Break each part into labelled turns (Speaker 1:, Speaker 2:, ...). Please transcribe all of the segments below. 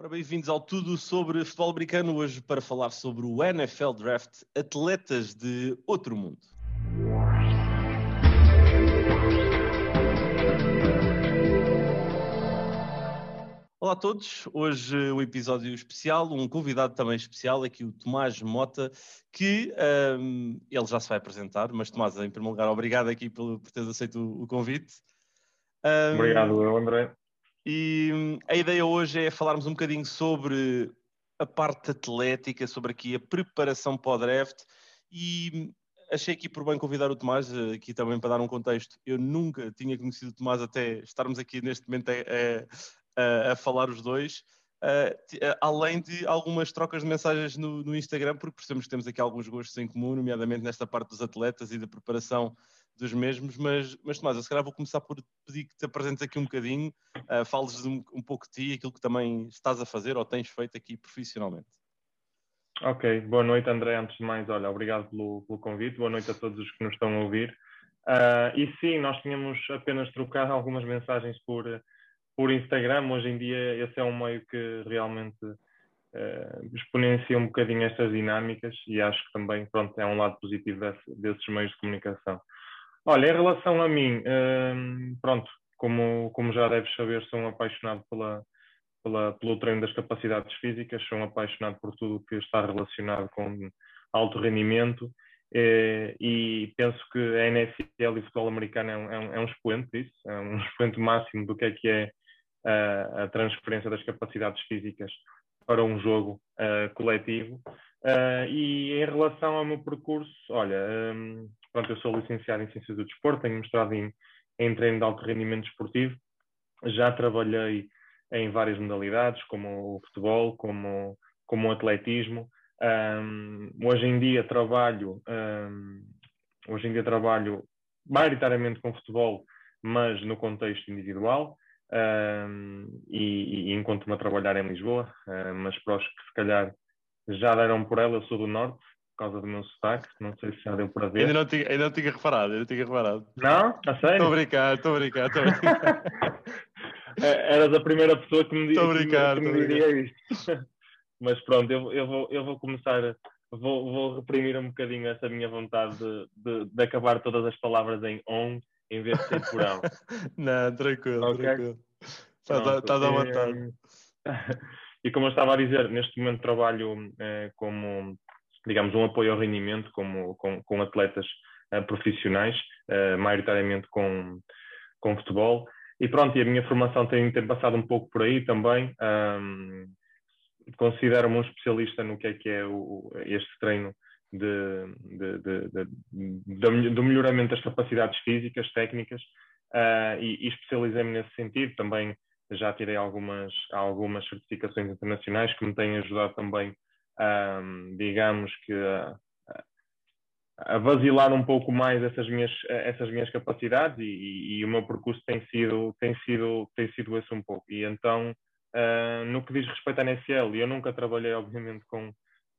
Speaker 1: Ora, bem-vindos ao Tudo sobre Futebol Americano, hoje para falar sobre o NFL Draft Atletas de Outro Mundo. Olá a todos, hoje um episódio especial, um convidado também especial, aqui o Tomás Mota, que um, ele já se vai apresentar, mas Tomás, em primeiro lugar, obrigado aqui por, por teres aceito o, o convite.
Speaker 2: Um, obrigado, André.
Speaker 1: E hum, a ideia hoje é falarmos um bocadinho sobre a parte atlética, sobre aqui a preparação para o draft e hum, achei aqui por bem convidar o Tomás, eh, aqui também para dar um contexto. Eu nunca tinha conhecido o Tomás até estarmos aqui neste momento a, a, a falar os dois. Uh, além de algumas trocas de mensagens no, no, Instagram, porque percebemos que temos aqui alguns gostos em comum, nomeadamente nesta parte dos atletas e da preparação dos mesmos, mas, mas Tomás, eu se calhar vou começar por pedir que te apresentes aqui um bocadinho, uh, fales um, um pouco de ti, aquilo que também estás a fazer ou tens feito aqui profissionalmente.
Speaker 2: Ok, boa noite André, antes de mais, olha, obrigado pelo, pelo convite, boa noite a todos os que nos estão a ouvir. Uh, e sim, nós tínhamos apenas trocado algumas mensagens por, por Instagram, hoje em dia esse é um meio que realmente uh, exponencia um bocadinho estas dinâmicas e acho que também, pronto, é um lado positivo desse, desses meios de comunicação. Olha, em relação a mim, hum, pronto, como, como já deves saber, sou um apaixonado pela, pela, pelo treino das capacidades físicas, sou um apaixonado por tudo que está relacionado com alto rendimento eh, e penso que a NFL e o futebol americano é um, é um, é um expoente disso, é um expoente máximo do que é que é a, a transferência das capacidades físicas para um jogo uh, coletivo. Uh, e em relação ao meu percurso, olha, um, Pronto, eu sou licenciado em Ciências do Desporto, tenho mestrado em, em treino de alto rendimento esportivo. Já trabalhei em várias modalidades, como o futebol, como, como o atletismo. Um, hoje em dia trabalho, um, hoje em dia trabalho maioritariamente com futebol, mas no contexto individual. Um, e, e encontro-me a trabalhar em Lisboa, uh, mas para os que se calhar já deram por ela, eu sou do Norte, causa do meu sotaque, não sei se já deu para ver.
Speaker 1: Ainda não tinha, ainda não tinha reparado, ainda não tinha reparado.
Speaker 2: Não? A sério?
Speaker 1: Estou a brincar, estou a brincar, estou a brincar.
Speaker 2: É, eras a primeira pessoa que me, estou brincar, que me, que me diria isto. Mas pronto, eu, eu, vou, eu vou começar, vou, vou reprimir um bocadinho essa minha vontade de, de, de acabar todas as palavras em on em vez de ser porão.
Speaker 1: não, tranquilo, okay? tranquilo. Estás a, estás à vontade.
Speaker 2: E como eu estava a dizer, neste momento trabalho eh, como digamos, um apoio ao rendimento como, com, com atletas uh, profissionais, uh, maioritariamente com, com futebol. E pronto, e a minha formação tem, tem passado um pouco por aí também. Um, Considero-me um especialista no que é que é o, este treino de, de, de, do melhoramento das capacidades físicas, técnicas, uh, e, e especializei-me nesse sentido. Também já tirei algumas, algumas certificações internacionais que me têm ajudado também um, digamos que a, vazilar um pouco mais essas minhas, essas minhas capacidades e, e, e, o meu percurso tem sido, tem sido, tem sido esse um pouco. E então, uh, no que diz respeito à NSL, eu nunca trabalhei, obviamente, com,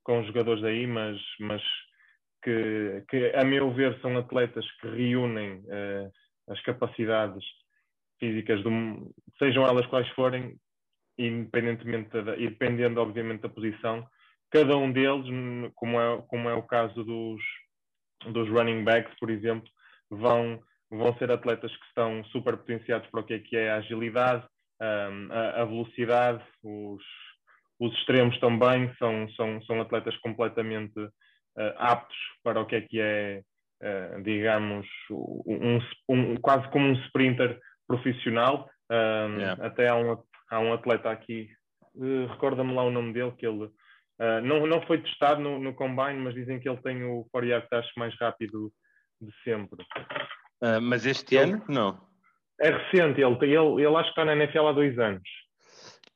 Speaker 2: com jogadores aí, mas, mas que, que, a meu ver, são atletas que reúnem uh, as capacidades físicas, do, sejam elas quais forem, independentemente da, e dependendo, obviamente, da posição, cada um deles, como é, como é o caso dos, dos running backs, por exemplo, vão, vão ser atletas que estão super potenciados para o que é, que é a agilidade, um, a, a, velocidade, os, os extremos também são, são, são atletas completamente uh, aptos para o que é que é, uh, digamos, um, um, quase como um sprinter profissional. Um, yeah. Até há um, há um atleta aqui, uh, recorda-me lá o nome dele, que ele Uh, não, não foi testado no, no Combine, mas dizem que ele tem o 4 dash mais rápido de sempre.
Speaker 1: Uh, mas este ele, ano, não?
Speaker 2: É recente, ele, ele, ele acho que está na NFL há dois anos.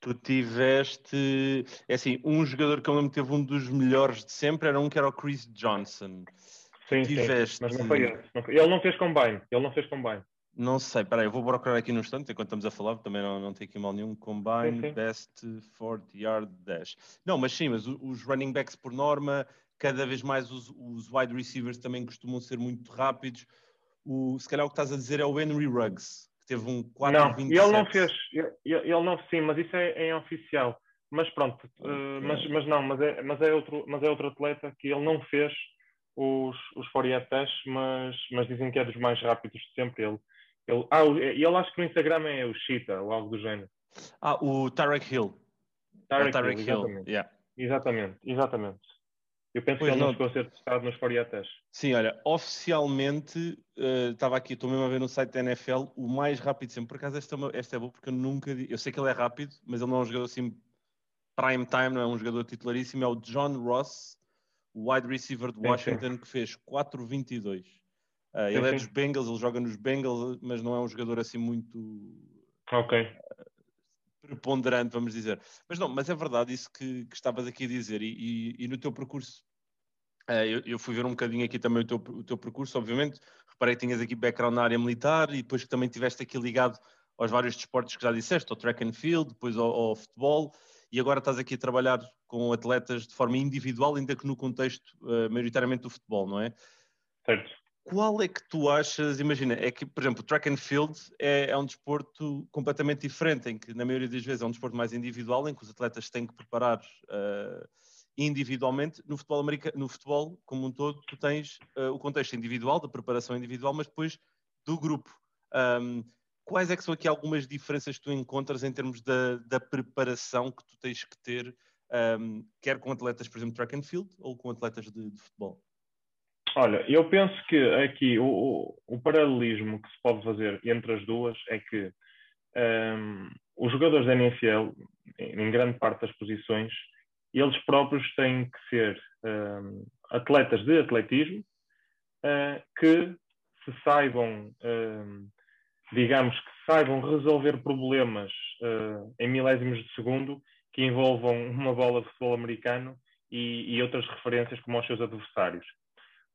Speaker 1: Tu tiveste, é assim, um jogador que eu lembro teve um dos melhores de sempre, era um que era o Chris Johnson.
Speaker 2: Sim, tiveste... sim, mas não foi esse. Ele não fez Combine, ele não fez Combine.
Speaker 1: Não sei, peraí, eu vou procurar aqui no instante, enquanto estamos a falar, também não, não tem aqui mal nenhum. Combine, sim, sim. best 40 yard dash. Não, mas sim, mas os running backs por norma, cada vez mais os, os wide receivers também costumam ser muito rápidos. O, se calhar o que estás a dizer é o Henry Ruggs, que teve um 4
Speaker 2: Não, ele não fez, ele, ele não, sim, mas isso é, é oficial. mas pronto, uh, mas, mas não, mas é, mas, é outro, mas é outro atleta que ele não fez os, os Fourier tests, mas, mas dizem que é dos mais rápidos de sempre. Ele, ele, ah, e ele acho que no Instagram é o Cheetah ou algo do género.
Speaker 1: Ah, o Tarek Hill.
Speaker 2: Tarek, Tarek Hill, Hill. Exatamente. Yeah. exatamente, exatamente. Eu penso pois que ele não chegou a ser testado nos tests.
Speaker 1: Sim, olha, oficialmente, uh, estava aqui, estou mesmo a ver no site da NFL, o mais rápido sempre. Por acaso, esta, é esta é boa, porque eu nunca. Eu sei que ele é rápido, mas ele não é um jogador assim prime time, não é um jogador titularíssimo. É o John Ross, o wide receiver de Washington, sim, sim. que fez 4,22. Uh, ele sim, é dos Bengals, ele joga nos Bengals, mas não é um jogador assim muito.
Speaker 2: Ok.
Speaker 1: Uh, preponderante, vamos dizer. Mas não, mas é verdade isso que, que estavas aqui a dizer. E, e, e no teu percurso, uh, eu, eu, fui ver um bocadinho aqui também o teu, o teu percurso, obviamente. Reparei que tinhas aqui background na área militar e depois que também tiveste aqui ligado aos vários desportos que já disseste, ao track and field, depois ao, ao futebol e agora estás aqui a trabalhar com atletas de forma individual, ainda que no contexto uh, maioritariamente do futebol, não é?
Speaker 2: Certo.
Speaker 1: Qual é que tu achas, imagina, é que, por exemplo, track and field é, é, um desporto completamente diferente, em que na maioria das vezes é um desporto mais individual, em que os atletas têm que preparar uh, individualmente. No futebol, americano, no futebol, como um todo, tu tens uh, o contexto individual, da preparação individual, mas depois do grupo. Um, quais é que são aqui algumas diferenças que tu encontras em termos da, da preparação que tu tens que ter, um, quer com atletas, por exemplo, track and field ou com atletas de, de futebol?
Speaker 2: Olha, eu penso que aqui o, o, o, paralelismo que se pode fazer entre as duas é que um, os jogadores da NFL, em grande parte das posições, eles próprios têm que ser um, atletas de atletismo uh, que se saibam um, digamos, que saibam resolver problemas uh, em milésimos de segundo que envolvam uma bola de futebol americano e, e outras referências como aos seus adversários.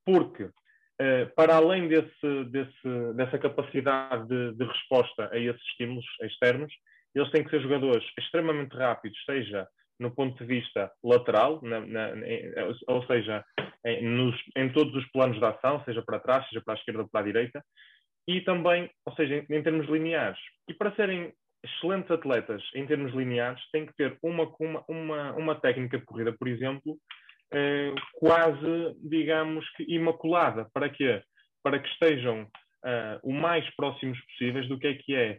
Speaker 2: Porque, uh, para além desse, desse, dessa capacidade de, de, resposta a esses estímulos externos, eles têm que ser jogadores extremamente rápidos, seja no ponto de vista lateral, na, na, ou seja, em, nos, em todos os planos de ação, seja para trás, seja para a esquerda ou para a direita, e também, ou seja, em, em, termos lineares. E para serem excelentes atletas em termos lineares, têm que ter uma, uma, uma, uma técnica de corrida, por exemplo, eh, quase, digamos que imaculada. Para quê? Para que estejam uh, o mais próximos possíveis do que é que é,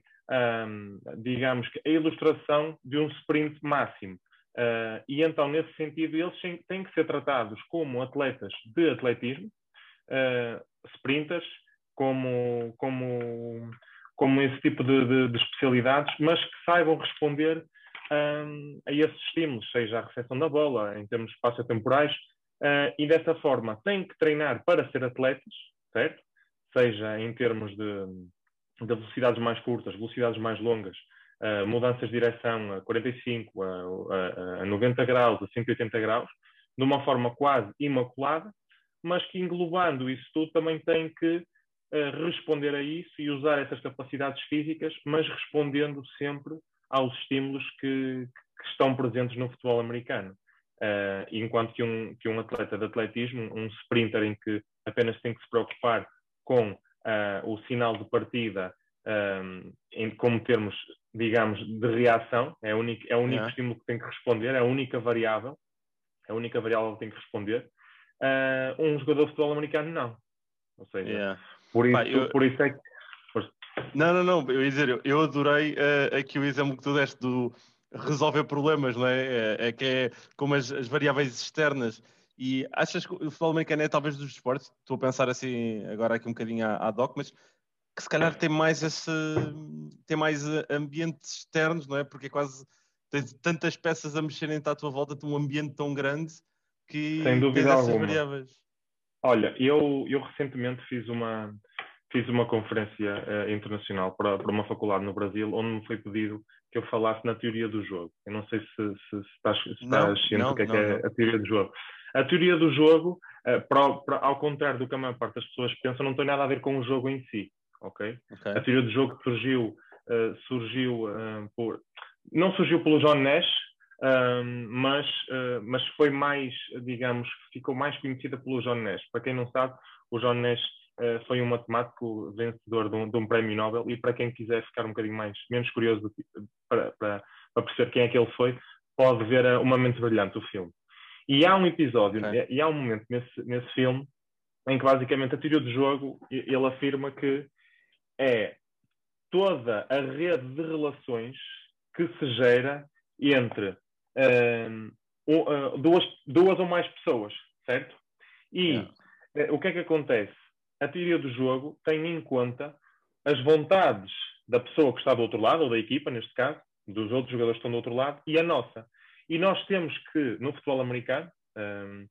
Speaker 2: um, digamos que, a ilustração de um sprint máximo. Uh, e então, nesse sentido, eles têm que ser tratados como atletas de atletismo, uh, sprinters, como, como, como esse tipo de, de, de especialidades, mas que saibam responder um, a esses estímulos, seja a recepção da bola, em termos espaço-temporais, uh, e dessa forma têm que treinar para ser atletas, certo? Seja em termos de, de velocidades mais curtas, velocidades mais longas, uh, mudanças de direção a 45, a, a, a 90 graus, a 180 graus, de uma forma quase imaculada, mas que englobando isso tudo também tem que responder a isso e usar essas capacidades físicas, mas respondendo sempre aos estímulos que, que estão presentes no futebol americano. Uh, enquanto que um, que um atleta de atletismo, um sprinter em que apenas tem que se preocupar com uh, o sinal de partida um, em, como termos, digamos, de reação, é, único, é o único yeah. estímulo que tem que responder, é a única variável, é a única variável que tem que responder. Uh, um jogador de futebol americano não. Ou seja, yeah. Por isso, eu... por isso é que.
Speaker 1: Não, não, não, eu ia dizer, eu, adorei uh, aqui o exemplo que tu deste do resolver problemas, não é? É, é que é como as, as, variáveis externas. E achas que o futebol americano é talvez dos esportes? Estou a pensar assim agora aqui um bocadinho à, à doc, mas que se calhar tem mais esse tem mais eh, ambientes externos, não é? Porque é quase tens tantas peças a mexerem à tua volta, tem um ambiente tão grande que
Speaker 2: Sem dúvida alguma. variáveis. Olha, eu, eu recentemente fiz uma, fiz uma conferência uh, internacional para, para uma faculdade no Brasil, onde me foi pedido que eu falasse na teoria do jogo. Eu não sei se, se, se estás, se estás ciente do que é, não, que é a teoria do jogo. A teoria do jogo, uh, para, para, ao contrário do que a maior parte das pessoas pensam, não tem nada a ver com o jogo em si. Okay? okay. A teoria do jogo surgiu, uh, surgiu por. Não surgiu pelo John Nash, mas, uh, mas foi mais, digamos, ficou mais conhecida pelo John Nash. Para quem não sabe, o John Nash uh, foi um matemático vencedor de um, de um, prémio Nobel e para quem quiser ficar um bocadinho mais, menos curioso para, para, para, perceber quem é que ele foi, pode ver uma mente brilhante o filme. E há um episódio, okay. e há um momento nesse, nesse filme em que basicamente a teoria do jogo ele afirma que é toda a rede de relações que se gera entre uh, duas, duas ou mais pessoas, certo? E yeah. o que é que acontece? A teoria do jogo tem em conta as vontades da pessoa que está do outro lado, ou da equipa, neste caso, dos outros jogadores que estão do outro lado, e a nossa. E nós temos que, no futebol americano, um,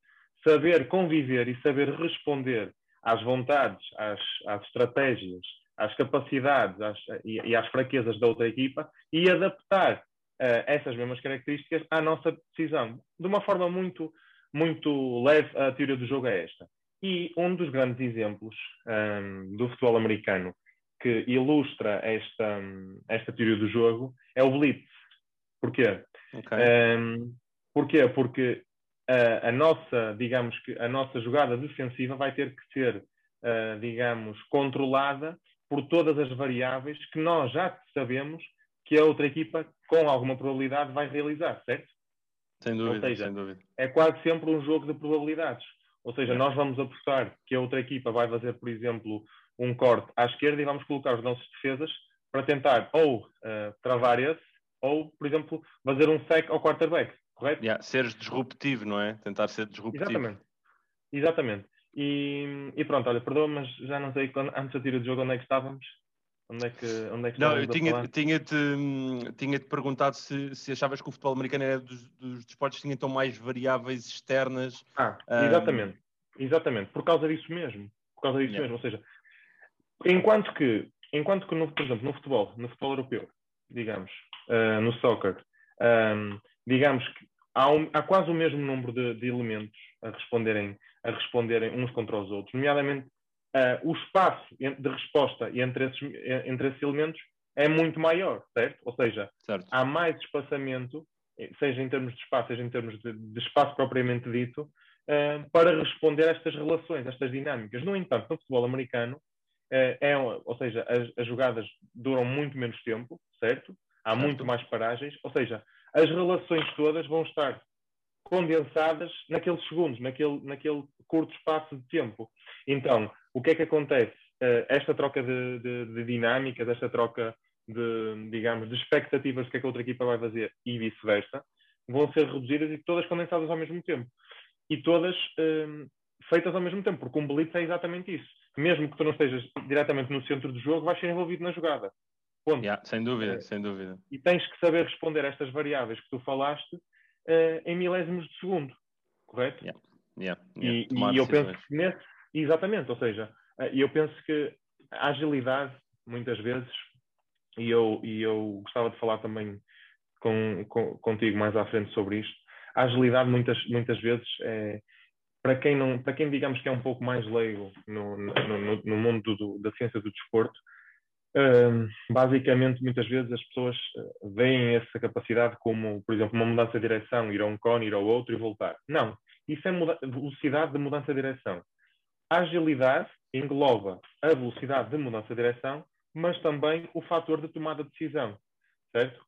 Speaker 2: saber conviver e saber responder às vontades, às, às estratégias, às capacidades às, e, e, às fraquezas da outra equipa e adaptar uh, essas mesmas características à nossa decisão. De uma forma muito, muito leve, a teoria do jogo é esta. E um dos grandes exemplos um, do futebol americano que ilustra esta, esta teoria do jogo é o Blitz. Porquê? Okay. Um, porquê? Porque a, a, nossa, digamos que a nossa jogada defensiva vai ter que ser, uh, digamos, controlada por todas as variáveis que nós já sabemos que a outra equipa, com alguma probabilidade, vai realizar, certo?
Speaker 1: Sem dúvida, seja, sem dúvida.
Speaker 2: É quase sempre um jogo de probabilidades. Ou seja, nós vamos apostar que a outra equipa vai fazer, por exemplo, um corte à esquerda e vamos colocar os nossos defesas para tentar ou uh, travar esse, ou, por exemplo, fazer um sec ao quarterback, correto?
Speaker 1: Yeah, seres disruptivo, não é? Tentar ser disruptivo.
Speaker 2: Exatamente. Exatamente. E, e pronto, olha, perdoa, mas já não sei quando, antes da tira de jogo onde é que estávamos. Onde é que, onde é que
Speaker 1: Não, eu tinha-te tinha tinha -te perguntado se, se achavas que o futebol americano era dos, dos desportos que tinham tão mais variáveis externas.
Speaker 2: Ah, exatamente. Um... Exatamente. Por causa disso mesmo. Por causa disso yeah. mesmo. Ou seja, enquanto que, enquanto que no, por exemplo, no futebol, no futebol europeu, digamos, uh, no soccer, um, digamos que há, um, há, quase o mesmo número de, de, elementos a responderem, a responderem uns contra os outros, nomeadamente uh, o espaço de resposta entre esses, entre esses elementos é muito maior, certo? Ou seja, certo. há mais espaçamento, seja em termos de espaço, seja em termos de, de espaço propriamente dito, uh, para responder a estas relações, a estas dinâmicas. No entanto, no futebol americano, uh, é, ou seja, as, as, jogadas duram muito menos tempo, certo? Há certo. muito mais paragens, ou seja, as relações todas vão estar condensadas naqueles segundos, naquele, naquele curto espaço de tempo. Então, o que é que acontece? Uh, esta troca de, de, de, dinâmicas, esta troca de, digamos, de expectativas do que é que a outra equipa vai fazer e vice-versa, vão ser reduzidas e todas condensadas ao mesmo tempo. E todas uh, feitas ao mesmo tempo, porque um blitz é exatamente isso. Mesmo que tu não estejas diretamente no centro do jogo, vais ser envolvido na jogada.
Speaker 1: Yeah, sem dúvida, uh, sem dúvida.
Speaker 2: E tens que saber responder a estas variáveis que tu falaste uh, em milésimos de segundo, correto?
Speaker 1: Yeah. Yeah.
Speaker 2: E, e, eu penso que nesse, exatamente, ou seja, uh, eu penso que a agilidade, muitas vezes, e eu, e eu gostava de falar também com, com, contigo mais à frente sobre isto, a agilidade muitas, muitas vezes é, para quem não, para quem digamos que é um pouco mais leigo no, no, no mundo do, da ciência do desporto, basicamente, muitas vezes as pessoas uh, veem essa capacidade como, por exemplo, uma mudança de direção, ir a um cone, ir ao outro e voltar. Não. Isso é velocidade de mudança de direção. A agilidade engloba a velocidade de mudança de direção, mas também o fator de tomada de decisão, certo?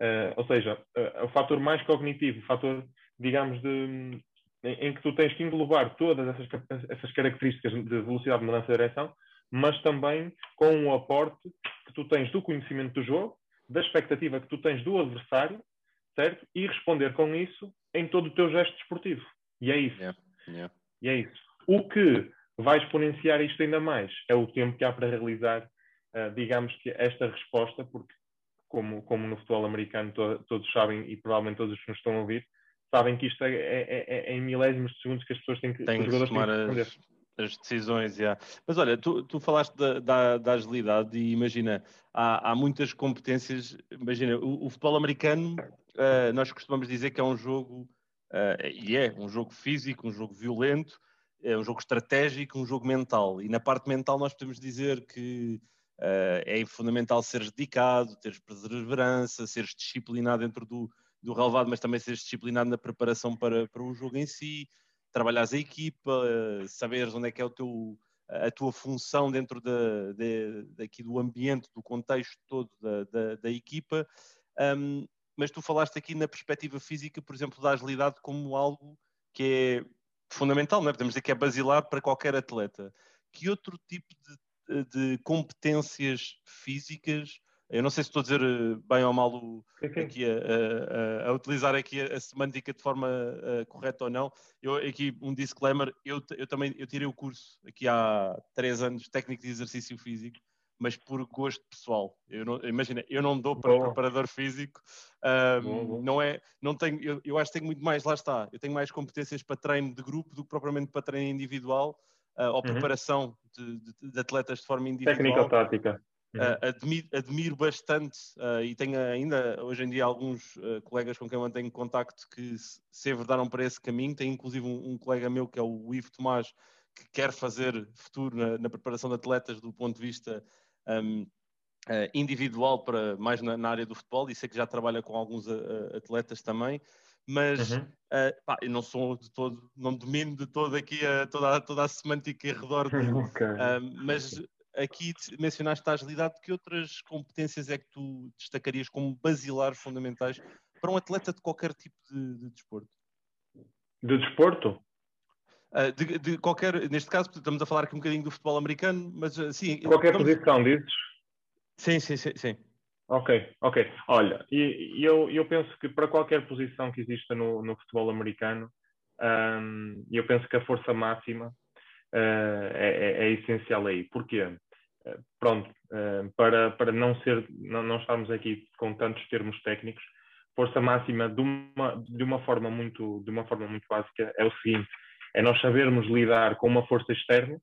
Speaker 2: Uh, ou seja, uh, o fator mais cognitivo, o fator, digamos, de, em, em, que tu tens que englobar todas essas, essas características de velocidade de mudança de direção mas também com o aporte que tu tens do conhecimento do jogo, da expectativa que tu tens do adversário, certo? E responder com isso em todo o teu gesto desportivo. E é isso.
Speaker 1: Yeah. Yeah.
Speaker 2: E é isso. O que vai exponenciar isto ainda mais é o tempo que há para realizar, uh, digamos que esta resposta, porque como, como no futebol americano to, todos sabem, e provavelmente todos os que nos estão a ouvir, sabem que isto é, é, é, é em milésimos de segundos que as pessoas têm que,
Speaker 1: Tem que tomar as, as decisões, yeah. Mas olha, tu, tu falaste da, da, da, agilidade e imagina, há, há muitas competências. Imagina, o, o futebol americano, uh, nós costumamos dizer que é um jogo, uh, e é um jogo físico, um jogo violento, é um jogo estratégico, um jogo mental. E na parte mental, nós podemos dizer que uh, é fundamental seres dedicado, teres perseverança, seres disciplinado dentro do, do relevado, mas também seres disciplinado na preparação para, para o jogo em si trabalhares a equipa, saberes onde é que é o teu, a tua função dentro da, de, daqui do ambiente, do contexto todo da, da, da equipa. Um, mas tu falaste aqui na perspectiva física, por exemplo, da agilidade como algo que é fundamental, não é? podemos dizer que é basilar para qualquer atleta. Que outro tipo de, de competências físicas eu não sei se estou a dizer eh, bem ou mal o, aqui a, a, a, utilizar aqui a, semântica de forma uh, correta ou não. Eu aqui um disclaimer, eu, eu também eu tirei o curso aqui há três anos, técnico de exercício físico, mas por gosto pessoal. Eu não, imagina, eu não dou para preparador físico, um, não é, não tenho, eu, eu, acho que tenho muito mais, lá está, eu tenho mais competências para treino de grupo do que propriamente para treino individual uh, ou uhum. preparação de, de, de, atletas de forma individual.
Speaker 2: Técnica ou tática.
Speaker 1: Uhum. Uh, admiro, admiro, bastante uh, e tenho ainda hoje em dia alguns uh, colegas com quem mantenho contacto que se, se enverdaram para esse caminho. Tenho inclusive um, um, colega meu que é o Ivo Tomás que quer fazer futuro na, na preparação de atletas do ponto de vista um, individual para mais na, na, área do futebol e sei que já trabalha com alguns atletas também. Mas uhum. pá, eu não sou de todo, não domino de todo aqui a, toda, toda a semântica em redor de, okay. mas aqui mencionaste a agilidade, que outras competências é que tu destacarias como basilares fundamentais para um atleta de qualquer tipo de, de desporto?
Speaker 2: De desporto?
Speaker 1: Uh, de, de, qualquer, neste caso, estamos a falar aqui um bocadinho do futebol americano, mas assim.
Speaker 2: Qualquer estamos... posição, dizes?
Speaker 1: Sim, sim, sim, sim.
Speaker 2: Ok, ok. Olha, e, eu, eu penso que para qualquer posição que exista no, no futebol americano, um, eu penso que a força máxima é, é, essencial aí. Porquê? Uh, pronto, uh, para, para não, ser, não, não estarmos aqui com tantos termos técnicos, força máxima de uma, de uma forma muito de uma forma muito básica é o seguinte é nós sabermos lidar com uma força externa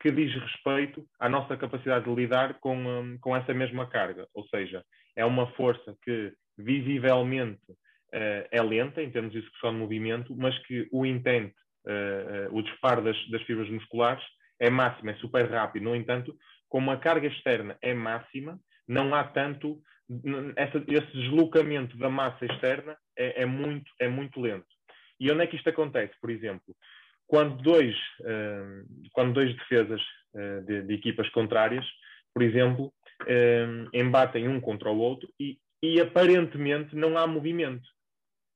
Speaker 2: que diz respeito à nossa capacidade de lidar com, um, com essa mesma carga ou seja é uma força que visivelmente é lenta em termos de execução de movimento mas que o intente uh, o disparo das, das, fibras musculares é máximo, é super rápido. No entanto, como a carga externa é máxima, não há tanto essa, esse deslocamento da massa externa é, é, muito é muito lento. E onde é que isto acontece? Por exemplo, quando dois uh, quando dois defesas uh, de, de, equipas contrárias, por exemplo, uh, embatem um contra o outro e, e aparentemente não há movimento.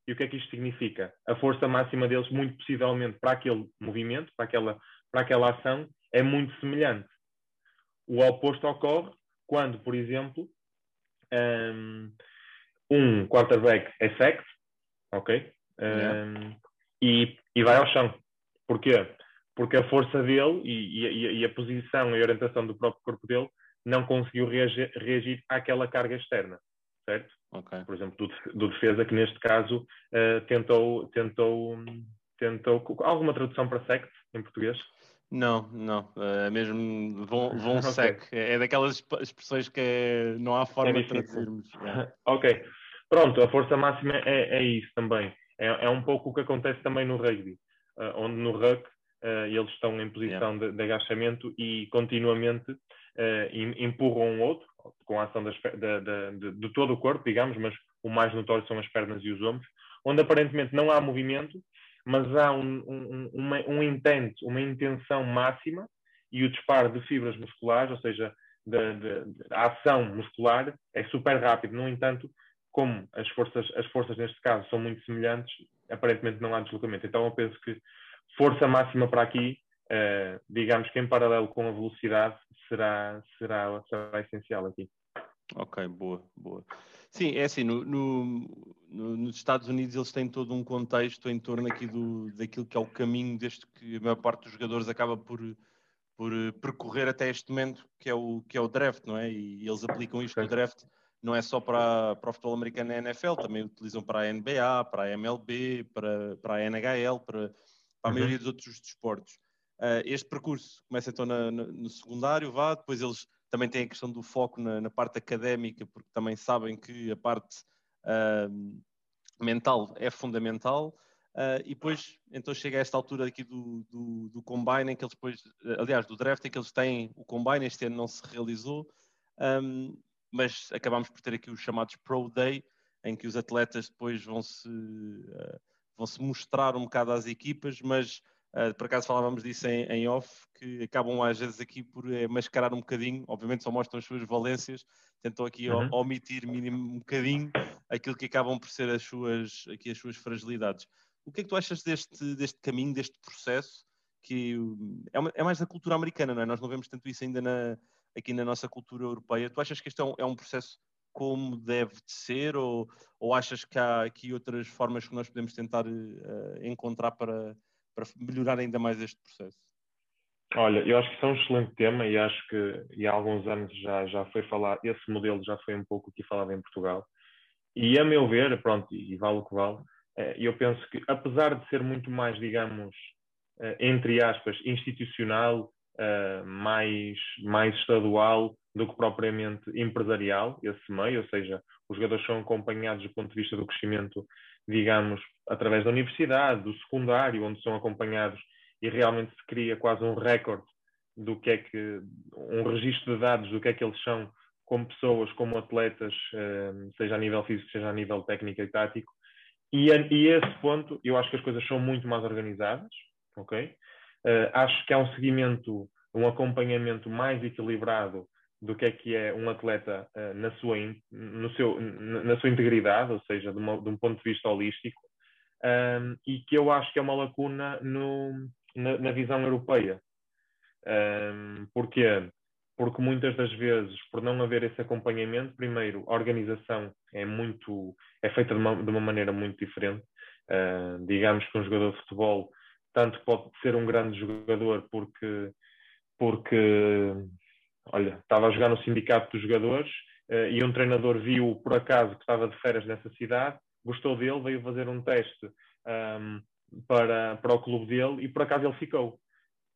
Speaker 2: E o que é que isto significa? A força máxima deles, muito possivelmente, para aquele movimento, para aquela, para aquela ação, é muito semelhante. O oposto ocorre quando, por exemplo, um, um quarterback é sacked, ok? Um, yeah. e, e vai ao chão. Porquê? Porque a força dele e, e, e, a posição e a orientação do próprio corpo dele não conseguiu reagir, reagir àquela carga externa, certo? Okay. Por exemplo, do, defesa, que neste caso uh, tentou, tentou, tentou. Alguma tradução para sect em português?
Speaker 1: Não, não. É mesmo vão, vão okay. sec. É, é daquelas expressões que não há forma é de traduzirmos.
Speaker 2: É. ok. Pronto, a força máxima é, é isso também. É, é, um pouco o que acontece também no rugby, uh, onde no ruck uh, eles estão em posição yeah. de, de, agachamento e continuamente empurram um outro, com a ação das, de, de, de, todo o corpo, digamos, mas o mais notório são as pernas e os ombros, onde aparentemente não há movimento, mas há um, um, uma, um intento, uma intenção máxima e o disparo de fibras musculares, ou seja, de, de, de, a ação muscular é super rápido. No entanto, como as forças, as forças neste caso são muito semelhantes, aparentemente não há deslocamento. Então eu penso que força máxima para aqui, uh, digamos que em paralelo com a velocidade, será, será, será essencial aqui.
Speaker 1: Ok, boa, boa. Sim, é assim, no, no, no, nos Estados Unidos eles têm todo um contexto em torno aqui do, daquilo que é o caminho, desde que a maior parte dos jogadores acaba por, por percorrer até este momento, que é o, que é o draft, não é? E, eles aplicam isto no draft, não é só para, para o futebol americano e a NFL, também utilizam para a NBA, para a MLB, para, para a NHL, para, para a uhum. maioria dos outros desportos. Uh, este percurso começa então na, na, no secundário, vá, depois eles também têm a questão do foco na, na parte académica, porque também sabem que a parte uh, mental é fundamental. Uh, e depois, então chega a esta altura aqui do, do, do, combine, em que eles depois, aliás, do draft, em que eles têm o combine, este ano não se realizou, um, mas acabamos por ter aqui os chamados Pro Day, em que os atletas depois vão se, uh, vão se mostrar um bocado às equipas, mas Uh, por acaso falávamos disso em, em, off, que acabam às vezes aqui por é, mascarar um bocadinho, obviamente só mostram as suas valências, tentam aqui uhum. omitir mínimo um bocadinho aquilo que acabam por ser as suas, aqui as suas fragilidades. O que é que tu achas deste, deste caminho, deste processo, que é, uma, é mais da cultura americana, não é? Nós não vemos tanto isso ainda na, aqui na nossa cultura europeia. Tu achas que este é um, é um processo como deve de ser ou, ou achas que há aqui outras formas que nós podemos tentar uh, encontrar para, para melhorar ainda mais este processo?
Speaker 2: Olha, eu acho que isso é um excelente tema e acho que e há alguns anos já, já foi falar, esse modelo já foi um pouco aqui falado em Portugal. E a meu ver, pronto, e vale o que vale, eh, eu penso que apesar de ser muito mais, digamos, eh, entre aspas, institucional, mais, mais estadual do que propriamente empresarial, esse meio, ou seja, os jogadores são acompanhados do ponto de vista do crescimento, digamos, através da universidade, do secundário, onde são acompanhados e realmente se cria quase um recorde do que é que, um registro de dados do que é que eles são como pessoas, como atletas, eh, seja a nível físico, seja a nível técnico e tático. E a, e esse ponto, eu acho que as coisas são muito mais organizadas, ok? Uh, acho que há um seguimento, um acompanhamento mais equilibrado do que é que é um atleta uh, na, sua, no seu, na sua integridade, ou seja, de, uma, de um ponto de vista holístico, um, e que eu acho que é uma lacuna no, na, na visão europeia. Um, porquê? Porque muitas das vezes, por não haver esse acompanhamento, primeiro, a organização é muito é feita de uma, de uma maneira muito diferente. Uh, digamos que um jogador de futebol tanto pode ser um grande jogador porque porque olha, estava a jogar no sindicato dos jogadores uh, e um treinador viu por acaso que estava de férias nessa cidade, gostou dele, veio fazer um teste um, para, para o clube dele e por acaso ele ficou.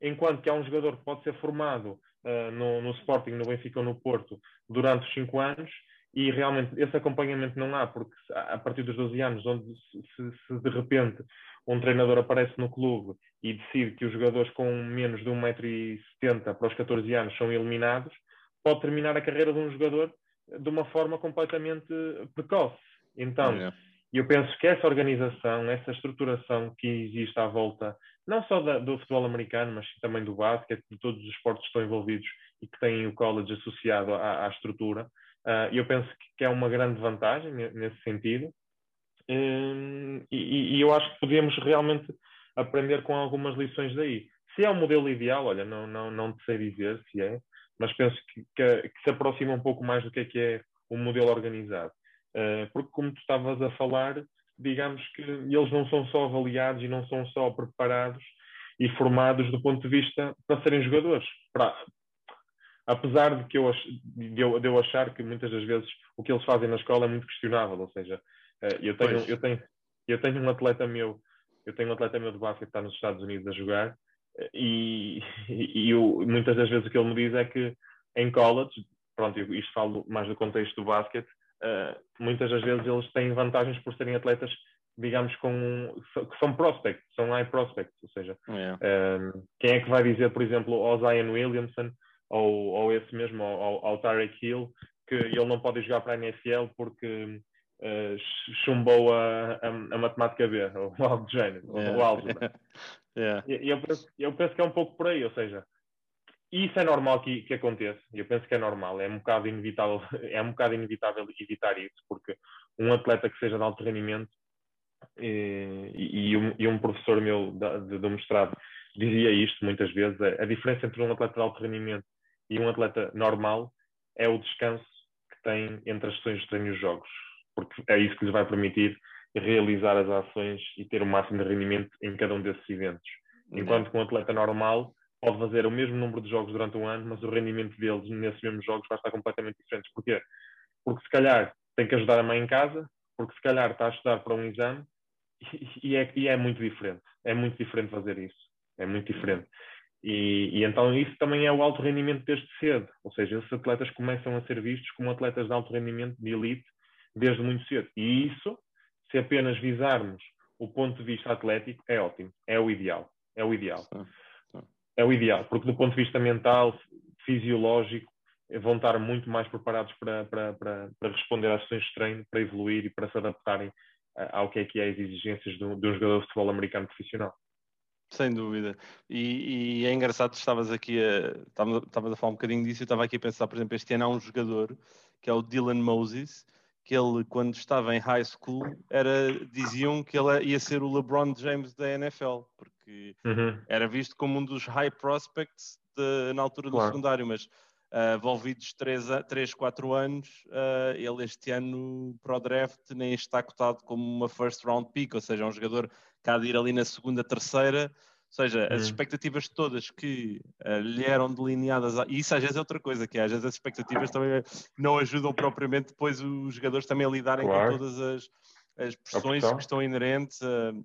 Speaker 2: Enquanto que há um jogador que pode ser formado uh, no, no Sporting, no Benfica ou no Porto durante os 5 anos e realmente esse acompanhamento não há, porque a partir dos 12 anos, onde se, se, de repente um treinador aparece no clube e decide que os jogadores com menos de 1,70m para os 14 anos são eliminados, pode terminar a carreira de um jogador de uma forma completamente precoce. Então, é. eu penso que essa organização, essa estruturação que existe à volta, não só da, do futebol americano, mas também do basquete, de todos os esportes que estão envolvidos e que têm o college associado à, à estrutura, uh, eu penso que é uma grande vantagem nesse sentido. Um, e, e, eu acho que podemos realmente aprender com algumas lições daí. Se é o modelo ideal, olha, não, não, não sei dizer se é, mas penso que, que, que, se aproxima um pouco mais do que é que é o modelo organizado. Uh, porque, como tu estavas a falar, digamos que eles não são só avaliados e não são só preparados e formados do ponto de vista para serem jogadores. Para, apesar de que eu, de eu, de eu achar que muitas das vezes o que eles fazem na escola é muito questionável, ou seja, uh, eu tenho, eu tenho, eu tenho um atleta meu eu tenho um atleta meu de basquete que está nos Estados Unidos a jogar e, e, e muitas das vezes o que ele me diz é que em college, pronto, isto falo mais do contexto do basquete, uh, muitas das vezes eles têm vantagens por serem atletas, digamos, com, que são prospects, são high prospects, ou seja, yeah. uh, quem é que vai dizer, por exemplo, ao Zion Williamson ou, ou esse mesmo, ao, ao Tyreek Hill, que ele não pode jogar para a NFL porque uh, chumbou a, a, a, matemática B, ou algo do género, yeah. ou álgebra. yeah. E eu penso, eu penso que é um pouco por aí, ou seja, isso é normal que, que aconteça, eu penso que é normal, é um bocado inevitável, é um bocado inevitável evitar isso, porque um atleta que seja de alto rendimento e, e, um, e um, professor meu do mestrado dizia isto muitas vezes, a, a diferença entre um atleta de alto rendimento e um atleta normal é o descanso que tem entre as sessões de treino e os jogos porque é isso que lhes vai permitir realizar as ações e ter o máximo de rendimento em cada um desses eventos. Enquanto que um atleta normal pode fazer o mesmo número de jogos durante um ano, mas o rendimento deles nesses mesmos jogos vai estar completamente diferente. Porquê? Porque se calhar tem que ajudar a mãe em casa, porque se calhar está a estudar para um exame e é, e é muito diferente. É muito diferente fazer isso. É muito diferente. E, e, então isso também é o alto rendimento desde cedo. Ou seja, esses atletas começam a ser vistos como atletas de alto rendimento, de elite, desde muito cedo. E isso, se apenas visarmos o ponto de vista atlético, é ótimo, é o ideal. É o ideal. Sim, sim. É o ideal, porque do ponto de vista mental, fisiológico, vão estar muito mais preparados para, para, para, para responder às sessões de treino, para evoluir e para se adaptarem ao que é que é as exigências de um, de um jogador de futebol americano profissional.
Speaker 1: Sem dúvida. E, e, é engraçado, estavas aqui a, estavas a falar um bocadinho disso, eu estava aqui a pensar, por exemplo, este ano há um jogador que é o Dylan Moses, que ele, quando estava em high school, era, diziam que ele ia ser o LeBron James da NFL, porque uhum. era visto como um dos high prospects de, na altura do claro. secundário, mas uh, envolvidos 3, 3 4 anos, uh, ele este ano para o draft nem está cotado como uma first round pick, ou seja, é um jogador há de ir ali na segunda, terceira, ou seja, as expectativas todas que uh, lhe eram delineadas, e isso às vezes é outra coisa, que é, às vezes as expectativas também não ajudam propriamente depois os jogadores também a lidarem claro. com todas as, as pressões que estão inerentes uh,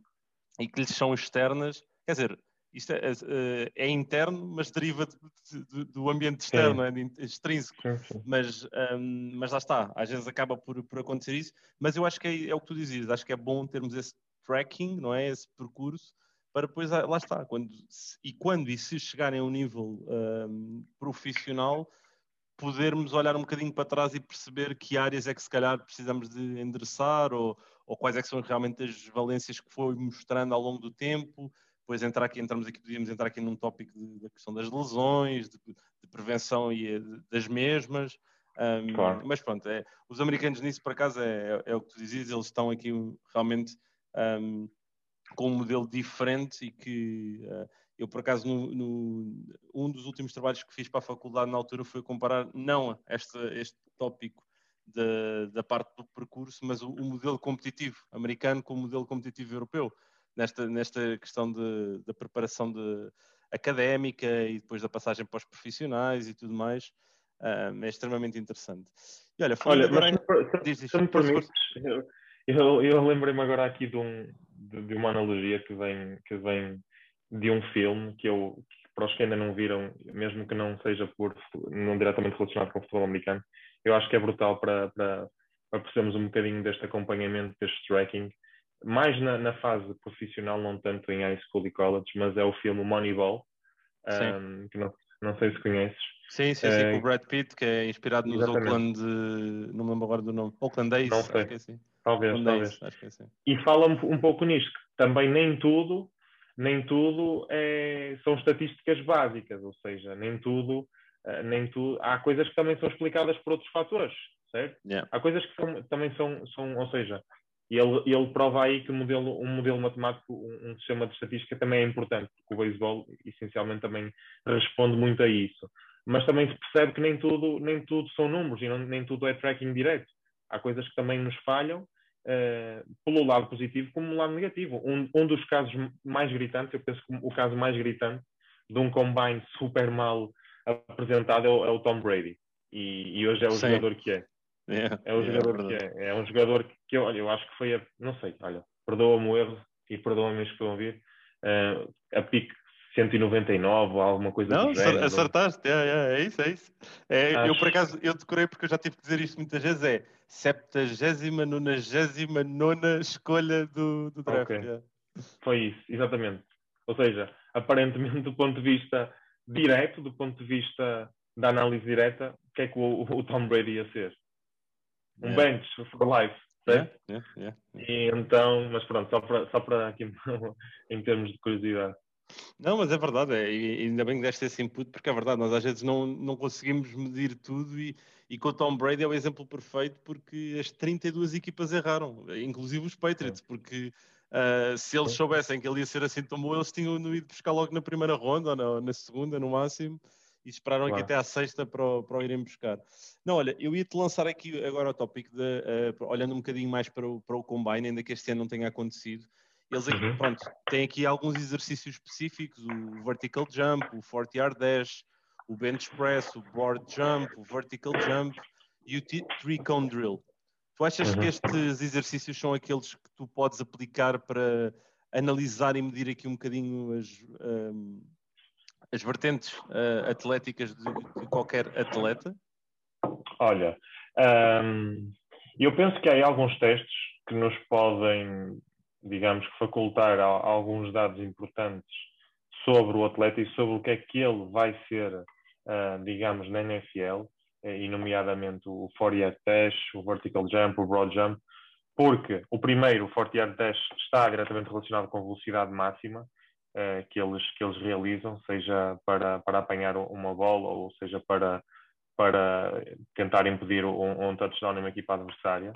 Speaker 1: e que lhes são externas. Quer dizer, isto é, é, é interno, mas deriva de, de, do ambiente externo, é extrínseco. Sim, sim. Mas, um, ehm, mas lá está, às vezes acaba por, por acontecer isso. Mas eu acho que é, é o que tu dizias, acho que é bom termos esse tracking, não é? Esse percurso para depois, ah, lá está, quando, e quando e se chegarem a um nível um, profissional, podermos olhar um bocadinho para trás e perceber que áreas é que se calhar precisamos de endereçar ou, ou quais é que são realmente as valências que foi mostrando ao longo do tempo. Depois entrar aqui, entramos aqui, podíamos entrar aqui num tópico de, da questão das lesões, de, de prevenção e eh, das mesmas. Um, claro. Mas pronto, é, os americanos nisso, por acaso, é, é, é, o que tu dizias, eles estão aqui realmente um, com um modelo diferente e que uh, eu, por acaso, no, no, um dos últimos trabalhos que fiz para a faculdade na altura foi comparar não este, este tópico da, da parte do percurso, mas o, o, modelo competitivo americano com o modelo competitivo europeu, nesta, nesta questão da preparação de, académica e depois da passagem para os profissionais e tudo mais. Uh, é extremamente interessante. E olha,
Speaker 2: olha se, se, se me permites, eu, eu lembrei-me agora aqui de, um, de, de, uma analogia que vem, que vem de um filme que eu, que para os que ainda não viram, mesmo que não seja por, não diretamente relacionado com o futebol americano, eu acho que é brutal para, para, para percebermos um bocadinho deste acompanhamento, deste tracking, mais na, na, fase profissional, não tanto em high school e college, mas é o filme Moneyball, um, que não, não sei se conheces.
Speaker 1: Sim, sim, sim, com o Brad Pitt, que é inspirado nos. Oakland, não me lembro agora do nome, Oakland Days,
Speaker 2: não sei.
Speaker 1: acho que é assim.
Speaker 2: Talvez, talvez. Acho que é assim. E fala um, pouco nisto, que também nem tudo, nem tudo é, são estatísticas básicas, ou seja, nem tudo, uh, nem tudo, há coisas que também são explicadas por outros fatores, certo?
Speaker 1: Yeah.
Speaker 2: Há coisas que são, também são, são, ou seja, ele, ele prova aí que um modelo, um modelo matemático, um, um sistema de estatística também é importante, porque o beisebol essencialmente também responde muito a isso mas também se percebe que nem tudo, nem tudo são números e não, nem tudo é tracking direto. Há coisas que também nos falham, uh, pelo lado positivo como no lado negativo. Um, um dos casos mais gritantes, eu penso que o caso mais gritante de um combine super mal apresentado é o, é o Tom Brady. E, e, hoje é o Sim. jogador que é.
Speaker 1: Yeah,
Speaker 2: é o yeah, jogador é que é. É um jogador que, que olha, eu acho que foi a, não sei, olha, perdoa-me o erro e perdoa-me os que a ouvir. Uh, a pique 199 ou alguma coisa
Speaker 1: não,
Speaker 2: género.
Speaker 1: acertaste, é, é, é isso, é isso. É, Acho... Eu, por acaso, eu decorei porque eu já tive que dizer isto muitas vezes, é 70, 99 escolha do, do draft. Okay. Yeah.
Speaker 2: Foi isso, exatamente. Ou seja, aparentemente do ponto de vista direto, do ponto de vista da análise direta, o que é que o, o Tom Brady ia ser? Um yeah. bench for life, certo?
Speaker 1: Yeah, yeah,
Speaker 2: e então, mas pronto, só para, só para aqui em termos de curiosidade.
Speaker 1: Não, mas é verdade, é, e ainda bem que deste esse input, porque é verdade, nós às vezes não, não conseguimos medir tudo e, e com o Tom Brady é o exemplo perfeito porque as 32 equipas erraram, inclusive os Patriots, porque uh, se eles soubessem que ele ia ser assim tão bom, eles tinham ido buscar logo na primeira ronda ou na, na segunda, no máximo, e esperaram claro. aqui até à sexta para o, para o irem buscar. Não, olha, eu ia-te lançar aqui agora o tópico, de, uh, olhando um bocadinho mais para o, para o Combine, ainda que este ano não tenha acontecido. Eles aqui, uhum. pronto, têm aqui alguns exercícios específicos, o vertical jump, o 40 yard dash, o bench press, o board jump, o vertical jump e o three cone drill. Tu achas uhum. que estes exercícios são aqueles que tu podes aplicar para analisar e medir aqui um bocadinho as, um, as vertentes uh, atléticas de, de, qualquer atleta?
Speaker 2: Olha, um, eu penso que há alguns testes que nos podem digamos facultar a, a alguns dados importantes sobre o atleta e sobre o que é que ele vai ser, uh, digamos, na NFL, eh, e nomeadamente o 40 dash, o vertical jump, o broad jump, porque o primeiro, o 40 dash, está diretamente relacionado com velocidade máxima, que, eles, que eles realizam, seja para, para apanhar uma bola ou seja para, para tentar impedir um, um touchdown numa equipa adversária.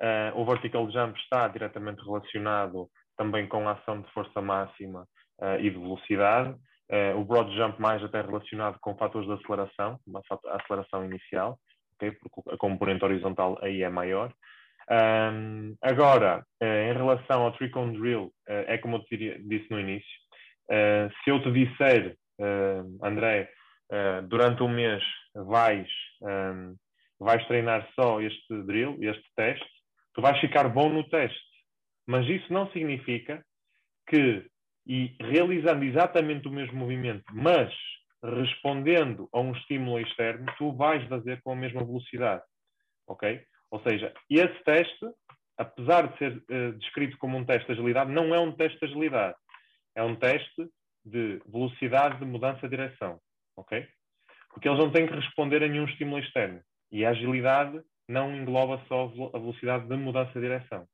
Speaker 2: Uh, o vertical jump está diretamente relacionado também com a ação de força máxima uh, e de velocidade. Uh, o broad jump mais até relacionado com fatores de aceleração, a aceleração inicial, okay? porque a componente horizontal aí é maior. Um, agora, em relação ao trick on drill, é como eu te disse no início, se eu te disser, André, durante um mês vais, um, vais treinar só este drill, este teste, tu vais ficar bom no teste. Mas isso não significa que, e realizando exatamente o mesmo movimento, mas respondendo a um estímulo externo, tu vais fazer com a mesma velocidade. Ok? Ou seja, esse teste, apesar de ser uh, descrito como um teste de agilidade, não é um teste de agilidade. É um teste de velocidade de mudança de direção. Ok? Porque eles não têm que responder a nenhum estímulo externo. E a agilidade não engloba só a velocidade de mudança de direção.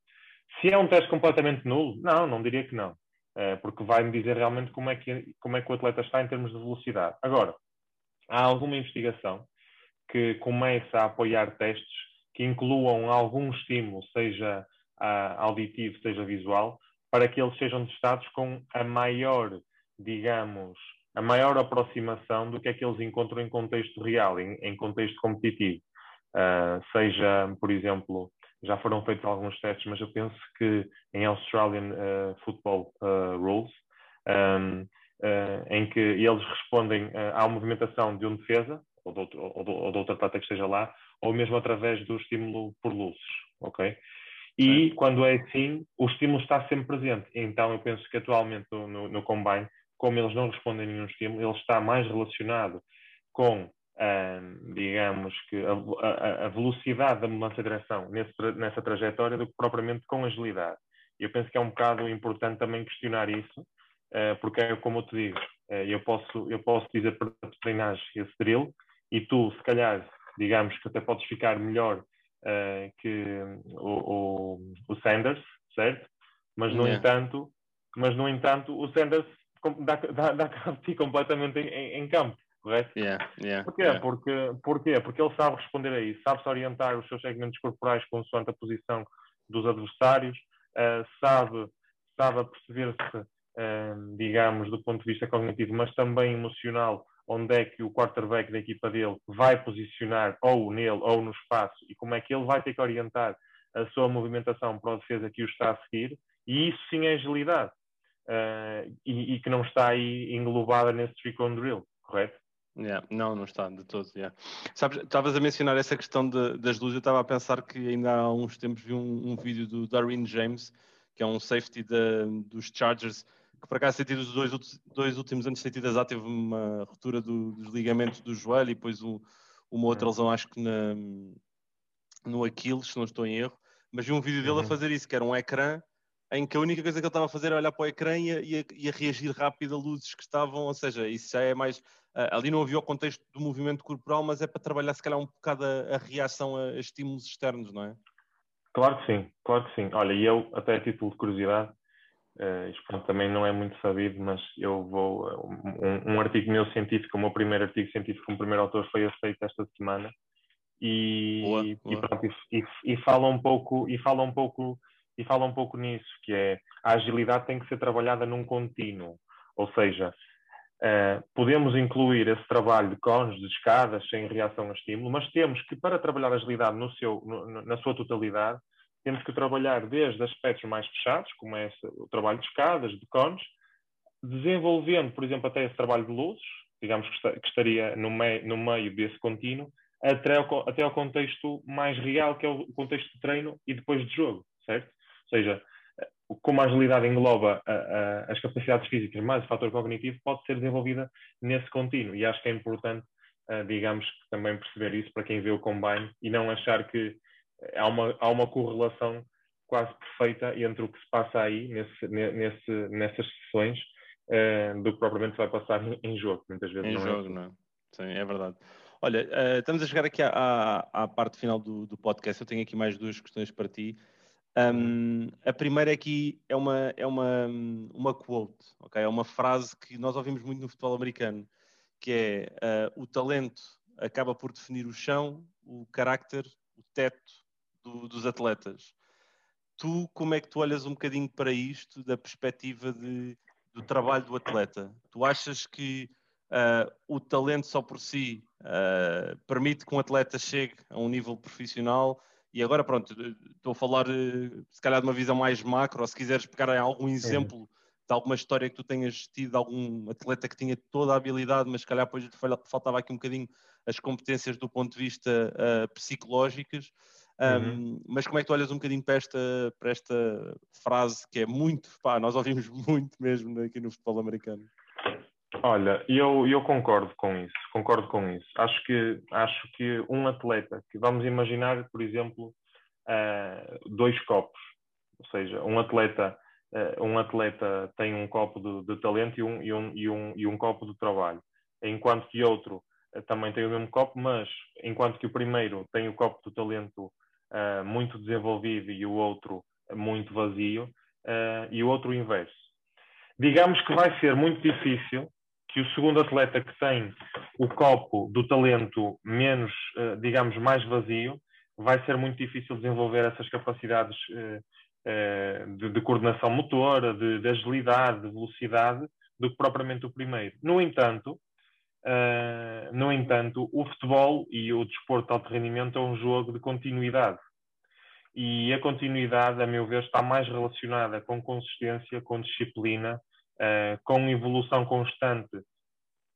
Speaker 2: Se é um teste completamente nulo, não, não diria que não, eh, porque vai-me dizer realmente como é, que, como é que o atleta está em termos de velocidade. Agora, há alguma investigação que comece a apoiar testes que incluam algum estímulo, seja auditivo, seja visual, para que eles sejam testados com a maior, digamos, a maior aproximação do que é que eles encontram em contexto real, em, em contexto competitivo. Uh, seja, por exemplo, já foram feitos alguns testes, mas eu penso que em Australian uh, Football uh, Rules, um, em que eles respondem à movimentação de um defesa, ou de, outro, ou, de, ou de outro atleta que esteja lá, ou mesmo através do estímulo por luzes, ok? E quando é assim, o estímulo está sempre presente. Então eu penso que atualmente no, no, no Combine, como eles não respondem a nenhum estímulo, ele está mais relacionado com digamos que a, a, a, velocidade da mudança de direção nesse, nessa trajetória do que propriamente com agilidade. Eu penso que é um bocado importante também questionar isso, uh, porque é como eu te digo, uh, eu, posso, eu posso dizer para tu treinares esse drill e tu, se calhar, digamos que até podes ficar melhor uh, que o, o, o, Sanders, certo? Mas no yeah. entanto, mas no entanto, o Sanders dá, dá, dá de ti completamente em, em, em campo correto?
Speaker 1: Yeah, yeah,
Speaker 2: porquê?
Speaker 1: Yeah.
Speaker 2: Porque, porquê? Porque ele sabe responder a isso, sabe-se orientar os seus segmentos corporais consoante a posição dos adversários, uh, sabe, sabe perceber-se, uh, digamos, do ponto de vista cognitivo, mas também emocional, onde é que o quarterback da equipa dele vai posicionar ou nele ou no espaço e como é que ele vai ter que orientar a sua movimentação para a defesa que o está a seguir, e isso sim é agilidade. Uh, e, e, que não está aí englobada nesse trick on drill, correto?
Speaker 1: Yeah, não, não está de todo. Yeah. Sabes, estavas a mencionar essa questão de, das luzes. Eu estava a pensar que ainda há uns tempos vi um, um vídeo do Darwin James, que é um safety de, dos Chargers, que por acaso tem tido os dois, dois últimos anos tido azar, teve uma ruptura do, dos ligamentos do joelho e depois um, uma outra uhum. lesão, acho que na, no Aquiles, se não estou em erro. Mas vi um vídeo dele uhum. a fazer isso, que era um ecrã em que a única coisa que ele estava a fazer era olhar para o ecrã e a, e a, reagir rápido a luzes que estavam, ou seja, isso já é mais. Uh, ali não havia o contexto do movimento corporal, mas é para trabalhar se calhar um bocado a, a reação a, a, estímulos externos, não é?
Speaker 2: Claro que sim, claro que sim. Olha, e eu, até a título de curiosidade, uh, isto também não é muito sabido, mas eu vou. Um, um, artigo meu científico, o meu primeiro artigo científico como primeiro autor foi aceito esta semana. E, boa, boa. e, pronto, e, e, e fala um pouco, e fala um pouco e fala um pouco nisso, que é a agilidade tem que ser trabalhada num contínuo, ou seja, uh, podemos incluir esse trabalho de cones, de escadas, sem reação a estímulo, mas temos que, para trabalhar a agilidade no seu, no, na sua totalidade, temos que trabalhar desde aspectos mais fechados, como é esse, o trabalho de escadas, de cones, desenvolvendo, por exemplo, até esse trabalho de luzes, digamos que, está, que estaria no, mei, no meio desse contínuo, até ao, até ao contexto mais real, que é o contexto de treino e depois de jogo, certo? Ou seja, como a agilidade engloba a, a, as capacidades físicas mais o fator cognitivo, pode ser desenvolvida nesse contínuo. E acho que é importante, uh, digamos, também perceber isso para quem vê o combine e não achar que há uma, há uma correlação quase perfeita entre o que se passa aí nesse, nesse, nessas sessões uh, do que propriamente se vai passar em, em jogo. Muitas vezes
Speaker 1: em
Speaker 2: não
Speaker 1: é jogo, é. não. Sim, é verdade. Olha, uh, estamos a chegar aqui à, à, à parte final do, do, podcast. Eu tenho aqui mais duas questões para ti. Um, a primeira aqui é uma, é uma, uma quote, okay? é uma frase que nós ouvimos muito no futebol americano, que é uh, o talento acaba por definir o chão, o carácter, o teto do, dos atletas. Tu, como é que tu olhas um bocadinho para isto da perspectiva de, do trabalho do atleta? Tu achas que uh, o talento só por si uh, permite que um atleta chegue a um nível profissional? E agora, pronto, estou a falar se calhar de uma visão mais macro, ou se quiseres pegar algum exemplo de alguma história que tu tenhas tido, algum atleta que tinha toda a habilidade, mas se calhar depois faltava aqui um bocadinho as competências do ponto de vista uh, psicológicas. Um, uhum. Mas como é que tu olhas um bocadinho para esta, para esta frase que é muito, pá, nós ouvimos muito mesmo aqui no futebol americano?
Speaker 2: Olha, eu, eu concordo com isso, concordo com isso. Acho que, acho que um atleta, que vamos imaginar, por exemplo, uh, dois copos, ou seja, um atleta, uh, um atleta tem um copo de, de talento e um, e, um, e, um, e um copo de trabalho, enquanto que outro uh, também tem o mesmo copo, mas enquanto que o primeiro tem o copo do talento muito desenvolvido e o outro muito vazio, e o outro inverso. Digamos que vai ser muito difícil que o segundo atleta que tem o copo do talento menos, eh, digamos, mais vazio, vai ser muito difícil desenvolver essas capacidades eh, eh, de, de coordenação motora, de, de, agilidade, de velocidade, do que propriamente o primeiro. No entanto, no entanto, o futebol e o desporto de alto rendimento é um jogo de continuidade. E a continuidade, a meu ver, está mais relacionada com consistência, com disciplina, uh, com evolução constante,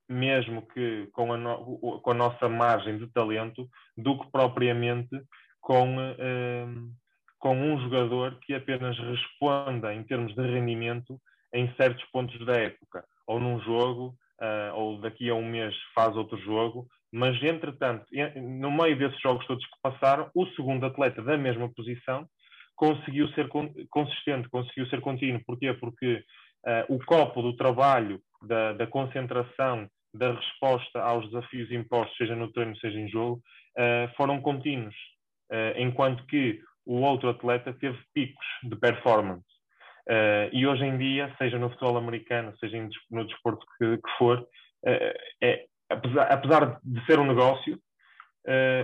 Speaker 2: mesmo que com a, no, com a, nossa margem de talento, do que propriamente com, uh, com um jogador que apenas responda em termos de rendimento em certos pontos da época, ou num jogo, uh, ou daqui a um mês faz outro jogo, mas entretanto, no meio desses jogos todos que passaram, o segundo atleta da mesma posição conseguiu ser consistente, conseguiu ser contínuo. Porquê? Porque uh, o copo do trabalho, da, da, concentração, da resposta aos desafios impostos, seja no treino, seja em jogo, uh, foram contínuos, enquanto que o outro atleta teve picos de performance. E hoje em dia, seja no futebol americano, seja no desporto que, que for, é, apesar, apesar, de ser um negócio,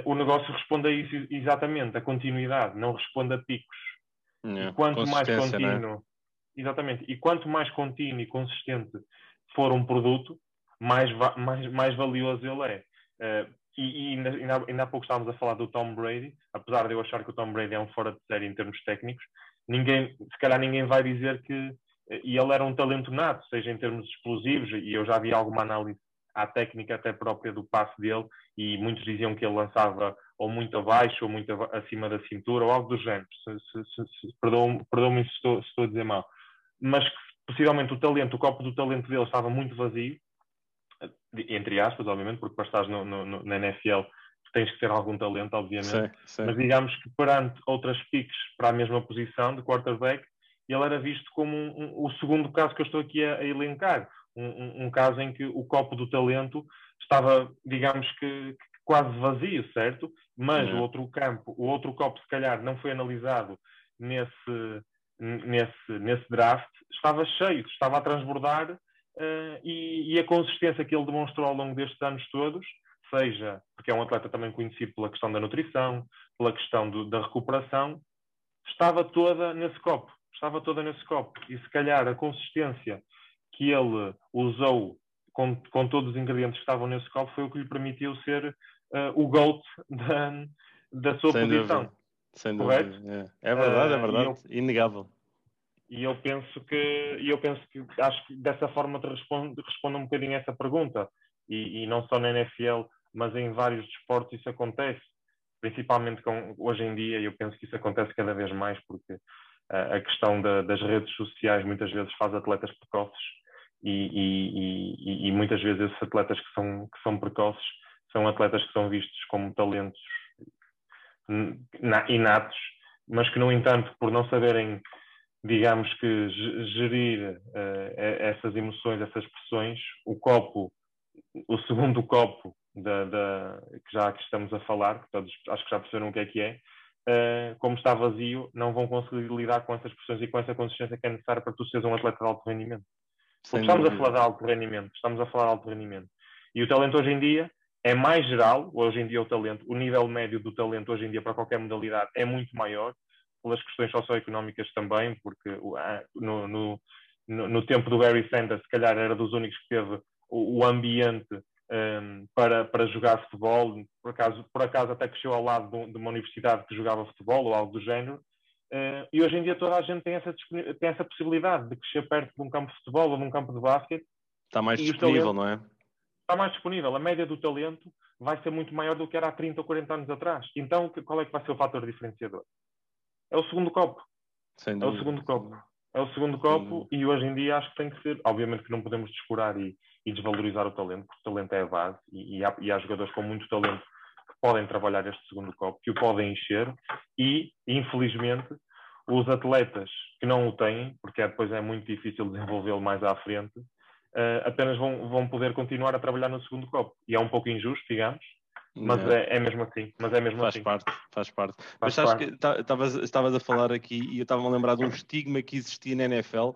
Speaker 2: o negócio responde a isso exatamente, a continuidade, não responde a picos.
Speaker 1: Yeah, quanto mais
Speaker 2: né? contínuo, né? Exatamente. E quanto mais contínuo e consistente for um produto, mais, mais, mais valioso ele é. Uh, e, e ainda, ainda, há pouco estávamos a falar do Tom Brady, apesar de eu achar que o Tom Brady é um fora de série em termos técnicos, ninguém, se calhar ninguém vai dizer que e ele era um talento nato, seja em termos explosivos, e eu já vi alguma análise à técnica até própria do passe dele, e muitos diziam que ele lançava ou muito abaixo ou muito acima da cintura, ou algo do género. Se, se, estou, se estou a dizer mal mas que possivelmente o talento, o copo do talento dele estava muito vazio, entre aspas, obviamente, porque para estar no, no, na NFL tens que ter algum talento, obviamente, sim, sim. mas digamos que perante outras piques para a mesma posição de quarterback, ele era visto como um, um, o segundo caso que eu estou aqui a, a elencar, um, um, caso em que o copo do talento estava, digamos que, que quase vazio, certo? Mas o outro campo, o outro copo, se calhar, não foi analisado nesse, nesse, nesse draft estava cheio, estava a transbordar uh, e, e, a consistência que ele demonstrou ao longo destes anos todos, seja porque é um atleta também conhecido pela questão da nutrição, pela questão do, da recuperação, estava toda nesse copo, estava toda nesse copo. E se calhar a consistência que ele usou com, com todos os ingredientes que estavam nesse copo foi o que lhe permitiu ser uh, o GOAT da, da sua Sem posição. Dúvida.
Speaker 1: Sem dúvida. É. é. verdade, é ah, verdade. Eu, Inegável.
Speaker 2: E eu penso que, eu penso que acho que dessa forma te responde, responde um bocadinho essa pergunta. E, e, não só na NFL, mas em vários desportos isso acontece. Principalmente com, hoje em dia, eu penso que isso acontece cada vez mais, porque uh, a questão da, das redes sociais muitas vezes faz atletas precoces e, e, e, muitas vezes esses atletas que são, que são precoces são atletas que são vistos como talentos inatos, mas que, no entanto, por não saberem, digamos que, gerir uh, essas emoções, essas pressões, o copo, o segundo copo da, da, que já que estamos a falar, que todos acho que já perceberam o que é que é, uh, como está vazio, não vão conseguir lidar com essas pressões e com essa consistência que é necessária para tu seres um atleta de alto rendimento. estamos a falar de alto rendimento, estamos a falar de alto rendimento. E o talento hoje em dia é mais geral, hoje em dia o talento, o nível médio do talento hoje em dia para qualquer modalidade é muito maior, pelas questões socioeconómicas também, porque no, no, no, tempo do Barry Sanders, se calhar era dos únicos que teve o, o ambiente um, para, para jogar futebol, por acaso, por acaso até cresceu ao lado de, uma universidade que jogava futebol ou algo do género, uh, e hoje em dia toda a gente tem essa, tem essa possibilidade de crescer perto de um campo de futebol ou de um campo de basquete.
Speaker 1: Está mais disponível, talento, não é?
Speaker 2: Está mais disponível. A média do talento vai ser muito maior do que era há 30 ou 40 anos atrás. Então, qual é que vai ser o fator diferenciador? É o segundo copo. É o segundo copo. É o segundo copo e hoje em dia acho que tem que ser. Obviamente que não podemos descurar e, e desvalorizar o talento, porque o talento é a base e, e, há, e, há, jogadores com muito talento que podem trabalhar este segundo copo, que o podem encher e, infelizmente, os atletas que não o têm, porque é, depois é muito difícil desenvolvê-lo mais à frente, uh, apenas vão, vão poder continuar a trabalhar no segundo copo. E é um pouco injusto, digamos, mas é, é, mesmo assim. Mas é mesmo
Speaker 1: faz
Speaker 2: assim.
Speaker 1: Parte, faz parte. Faz mas sabes parte. que estavas a falar aqui e eu estava-me a lembrar de um estigma que existia na NFL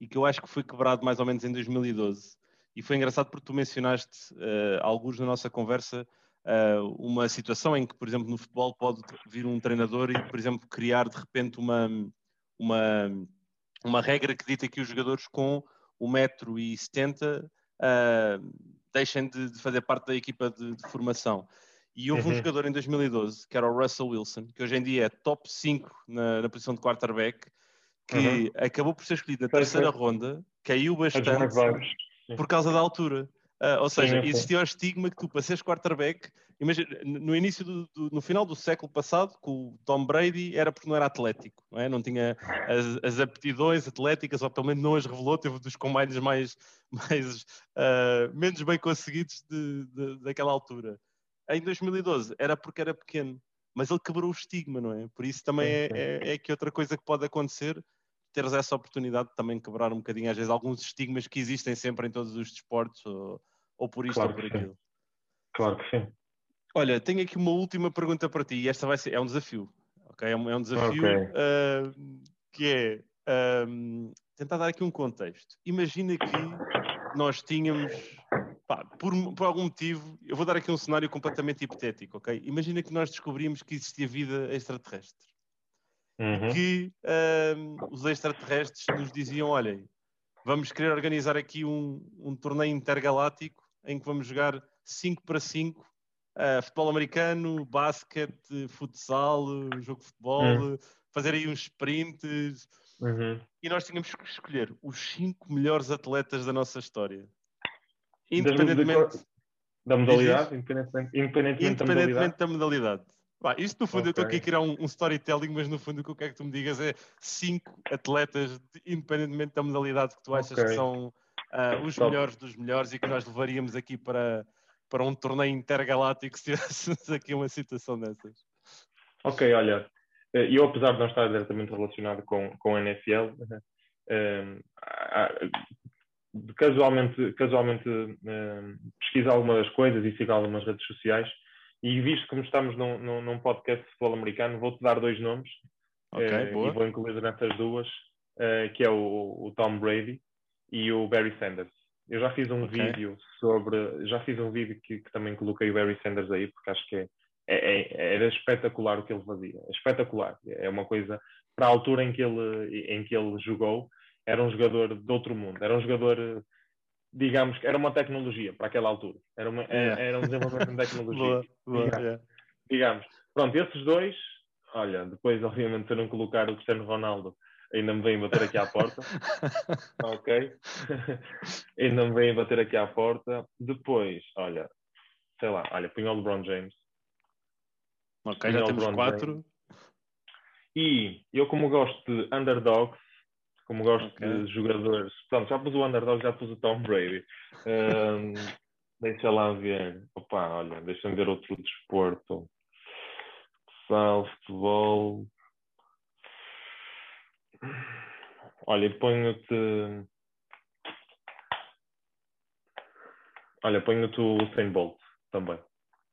Speaker 1: e que eu acho que foi quebrado mais ou menos em 2012. E foi engraçado porque tu mencionaste, uh, alguns na nossa conversa, uh, uma situação em que, por exemplo, no futebol pode vir um treinador e, por exemplo, criar de repente uma, uma, uma regra que dita que os jogadores com 1,70m uh, deixem de, de, fazer parte da equipa de, de formação. E houve uhum. um jogador em 2012, que era o Russell Wilson, que hoje em dia é top 5 na, na posição de quarterback, que uhum. acabou por ser escolhido na terceira ronda, caiu bastante por causa da altura. Uh, ou seja, sim, existia o estigma que tu, para seres quarterback, imagina, no início do, do, no final do século passado, com o Tom Brady, era porque não era atlético, não, é? não tinha as, as aptidões atléticas, ou pelo menos não as revelou, teve dos combates mais, mais uh, menos bem conseguidos de, de, daquela altura. Em 2012 era porque era pequeno, mas ele quebrou o estigma, não é? Por isso também é, é, é que outra coisa que pode acontecer teres essa oportunidade de também quebrar um bocadinho, às vezes, alguns estigmas que existem sempre em todos os desportos, ou, ou por isto claro ou por aquilo. Sim.
Speaker 2: Claro que sim.
Speaker 1: Olha, tenho aqui uma última pergunta para ti, e esta vai ser, é um desafio, ok? É um, é um desafio okay. uh, que é um, tentar dar aqui um contexto. Imagina que nós tínhamos, pá, por, por, algum motivo, eu vou dar aqui um cenário completamente hipotético, ok? Imagina que nós descobrimos que existia vida extraterrestre uhum. que os extraterrestres nos diziam: olhem, vamos querer organizar aqui um, um torneio intergaláctico em que vamos jogar 5 para 5 uh, futebol americano, basquete, futsal, jogo de futebol, uhum. fazer aí uns sprints. Uhum. E nós tínhamos que escolher os 5 melhores atletas da nossa história.
Speaker 2: Independentemente da modalidade, independentemente,
Speaker 1: independentemente, independentemente da modalidade. Bah, isto no fundo, okay. eu estou aqui a criar um, um, storytelling, mas no fundo o que eu quero que tu me digas é cinco atletas, de, independentemente da modalidade que tu achas okay. que são uh, os Top. melhores dos melhores e que nós levaríamos aqui para, para um torneio intergaláctico se tivéssemos aqui uma situação dessas.
Speaker 2: Ok, olha, eh, eu apesar de não estar diretamente relacionado com, com a NFL, uh, casualmente, casualmente uh, pesquiso algumas coisas e sigo algumas redes sociais e visto como estamos num, num, num podcast de futebol americano, vou-te dar dois nomes okay, uh, e vou incluir nessas duas, uh, que é o, o, Tom Brady e o Barry Sanders. Eu já fiz um okay. vídeo sobre, já fiz um vídeo que, que, também coloquei o Barry Sanders aí, porque acho que é, é, é, era espetacular o que ele fazia, espetacular. É uma coisa para a altura em que ele, em que ele jogou, era um jogador de outro mundo, era um jogador digamos que era uma tecnologia para aquela altura. Era, uma, yeah. era um desenvolvimento de tecnologia. boa, boa, digamos. Yeah. digamos. Pronto, esses dois, olha, depois, obviamente, eu não colocar o Cristiano Ronaldo, ainda me vêm bater aqui à porta. ok? ainda me vêm bater aqui à porta. Depois, olha, sei lá, olha, punho o LeBron James.
Speaker 1: Ok, já temos quatro. James.
Speaker 2: E eu, como gosto de underdogs, como gosto okay. de jogadores. Portanto, já pus o underdog, já pus o Tom Brady. Um, deixa lá ver. Opa, olha, deixa-me ver outro desporto. Futsal, futebol. Olha, ponho-te. Olha, ponho-te o Usain Bolt também.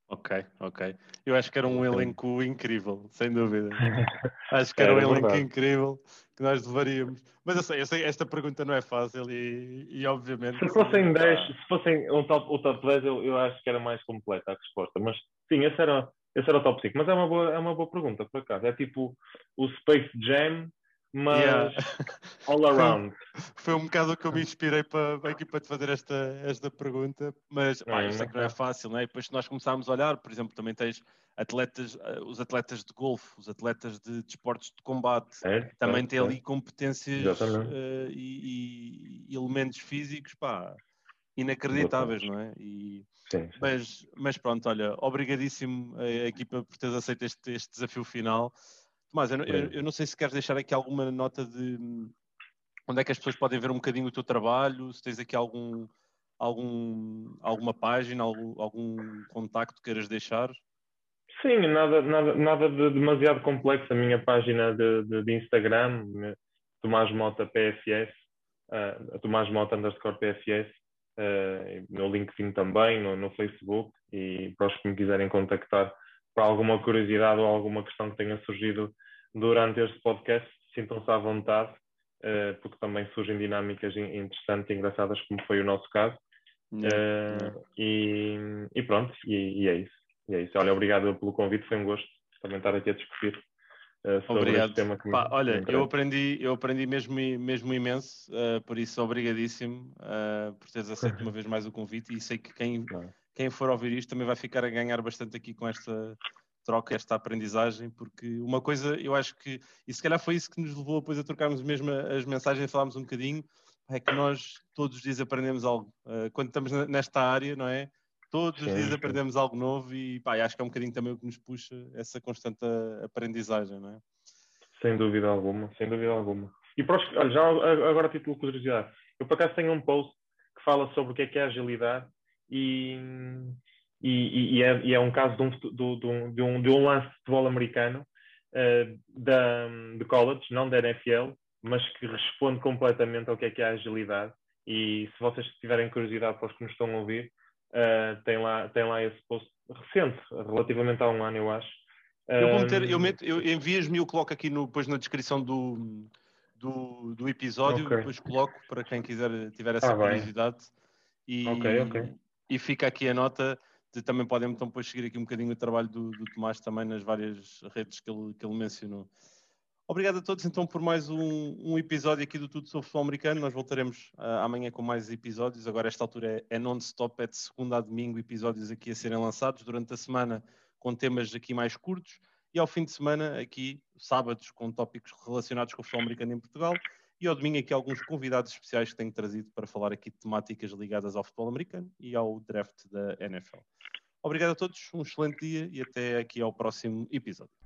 Speaker 1: Ok, ok. Eu acho que era um elenco incrível, sem dúvida. acho que era, era um elenco verdade. incrível que nós levaríamos. Mas eu sei, eu sei, esta pergunta não é fácil e, e obviamente.
Speaker 2: Se fossem 10, se fossem um top, o top 10, eu, eu acho que era mais completa a resposta. Mas sim, esse era, esse era o top 5. Mas é uma boa, é uma boa pergunta, por acaso. É tipo o Space Jam mas yeah. all around.
Speaker 1: Foi, um bocado que eu me inspirei para, aqui para te fazer esta, esta pergunta, mas pá, eu sei que não é fácil, não é? Depois nós começámos a olhar, por exemplo, também tens atletas, eh, os atletas de golfe, os atletas de desportos de, de combate, é, também é, têm ali competências uh, e, e, elementos físicos, pá, inacreditáveis, não é? E, sim, sim. Mas, mas pronto, olha, obrigadíssimo a equipa por teres aceito este, este desafio final. Mas eu, eu, eu, não sei se queres deixar aqui alguma nota de hum, onde é que as pessoas podem ver um bocadinho o teu trabalho, se tens aqui algum, algum, alguma página, algum, algum contacto que queiras deixar.
Speaker 2: Sim, nada, nada, nada de demasiado complexo. A minha página de, de, de Instagram, Tomás Mota PFS, uh, Tomás Mota underscore PFS, uh, no LinkedIn também, no, no Facebook, e para os que me quiserem contactar para alguma curiosidade ou alguma questão que tenha surgido durante este podcast, sintam-se à vontade, uh, porque também surgem dinâmicas interessantes e engraçadas, como foi o nosso caso. Uh, e, e, pronto, e, e, é isso. E é isso. Olha, obrigado pelo convite, foi um gosto também estar aqui a discutir. Uh, sobre
Speaker 1: Obrigado.
Speaker 2: este tema que
Speaker 1: Pá, me, olha, eu aprendi, eu aprendi mesmo, mesmo imenso, uh, por isso obrigadíssimo por teres aceito uma vez mais o convite e sei que quem, quem for ouvir isto também vai ficar a ganhar bastante aqui com esta, troca esta aprendizagem, porque uma coisa, eu acho que, e se calhar foi isso que nos levou depois a trocarmos mesmo as mensagens e falarmos um bocadinho, é que nós todos os dias aprendemos algo. Uh, quando estamos nesta área, não é? Todos os dias aprendemos algo novo e pá, acho que é um bocadinho também o que nos puxa essa constante aprendizagem, não é?
Speaker 2: Sem dúvida alguma, sem dúvida alguma. E para os, olha, já agora a título de curiosidade, eu por acaso tenho um post que fala sobre o que é que é agilidade e e, e, é, e, é, um caso de um, de, um, de, um, lance de futebol americano uh, da, de college, não da NFL, mas que responde completamente ao que é que é a agilidade. E se vocês tiverem curiosidade para os que nos estão a ouvir, uh, tem, lá, tem lá esse post recente, relativamente há um ano, eu acho.
Speaker 1: Eu vou meter, eu, meto, eu envias-me e eu coloco aqui no, depois na descrição do, do, do episódio, okay. depois coloco para quem quiser tiver essa ah, curiosidade. E, okay, okay. E fica aqui a nota também podem então depois seguir aqui um bocadinho o trabalho do, do Tomás também nas várias redes que ele, que ele mencionou. Obrigado a todos então por mais um, um, episódio aqui do Tudo sobre Futebol Americano. Nós voltaremos uh, amanhã com mais episódios. Agora esta altura é, é non-stop, é de segunda a domingo, episódios aqui a serem lançados durante a semana com temas aqui mais curtos e ao fim de semana aqui sábados com tópicos relacionados com o futebol americano em Portugal e ao domingo aqui alguns convidados especiais que tenho trazido para falar aqui de temáticas ligadas ao futebol americano e ao draft da NFL. Obrigado a todos, um excelente dia e até aqui ao próximo episódio.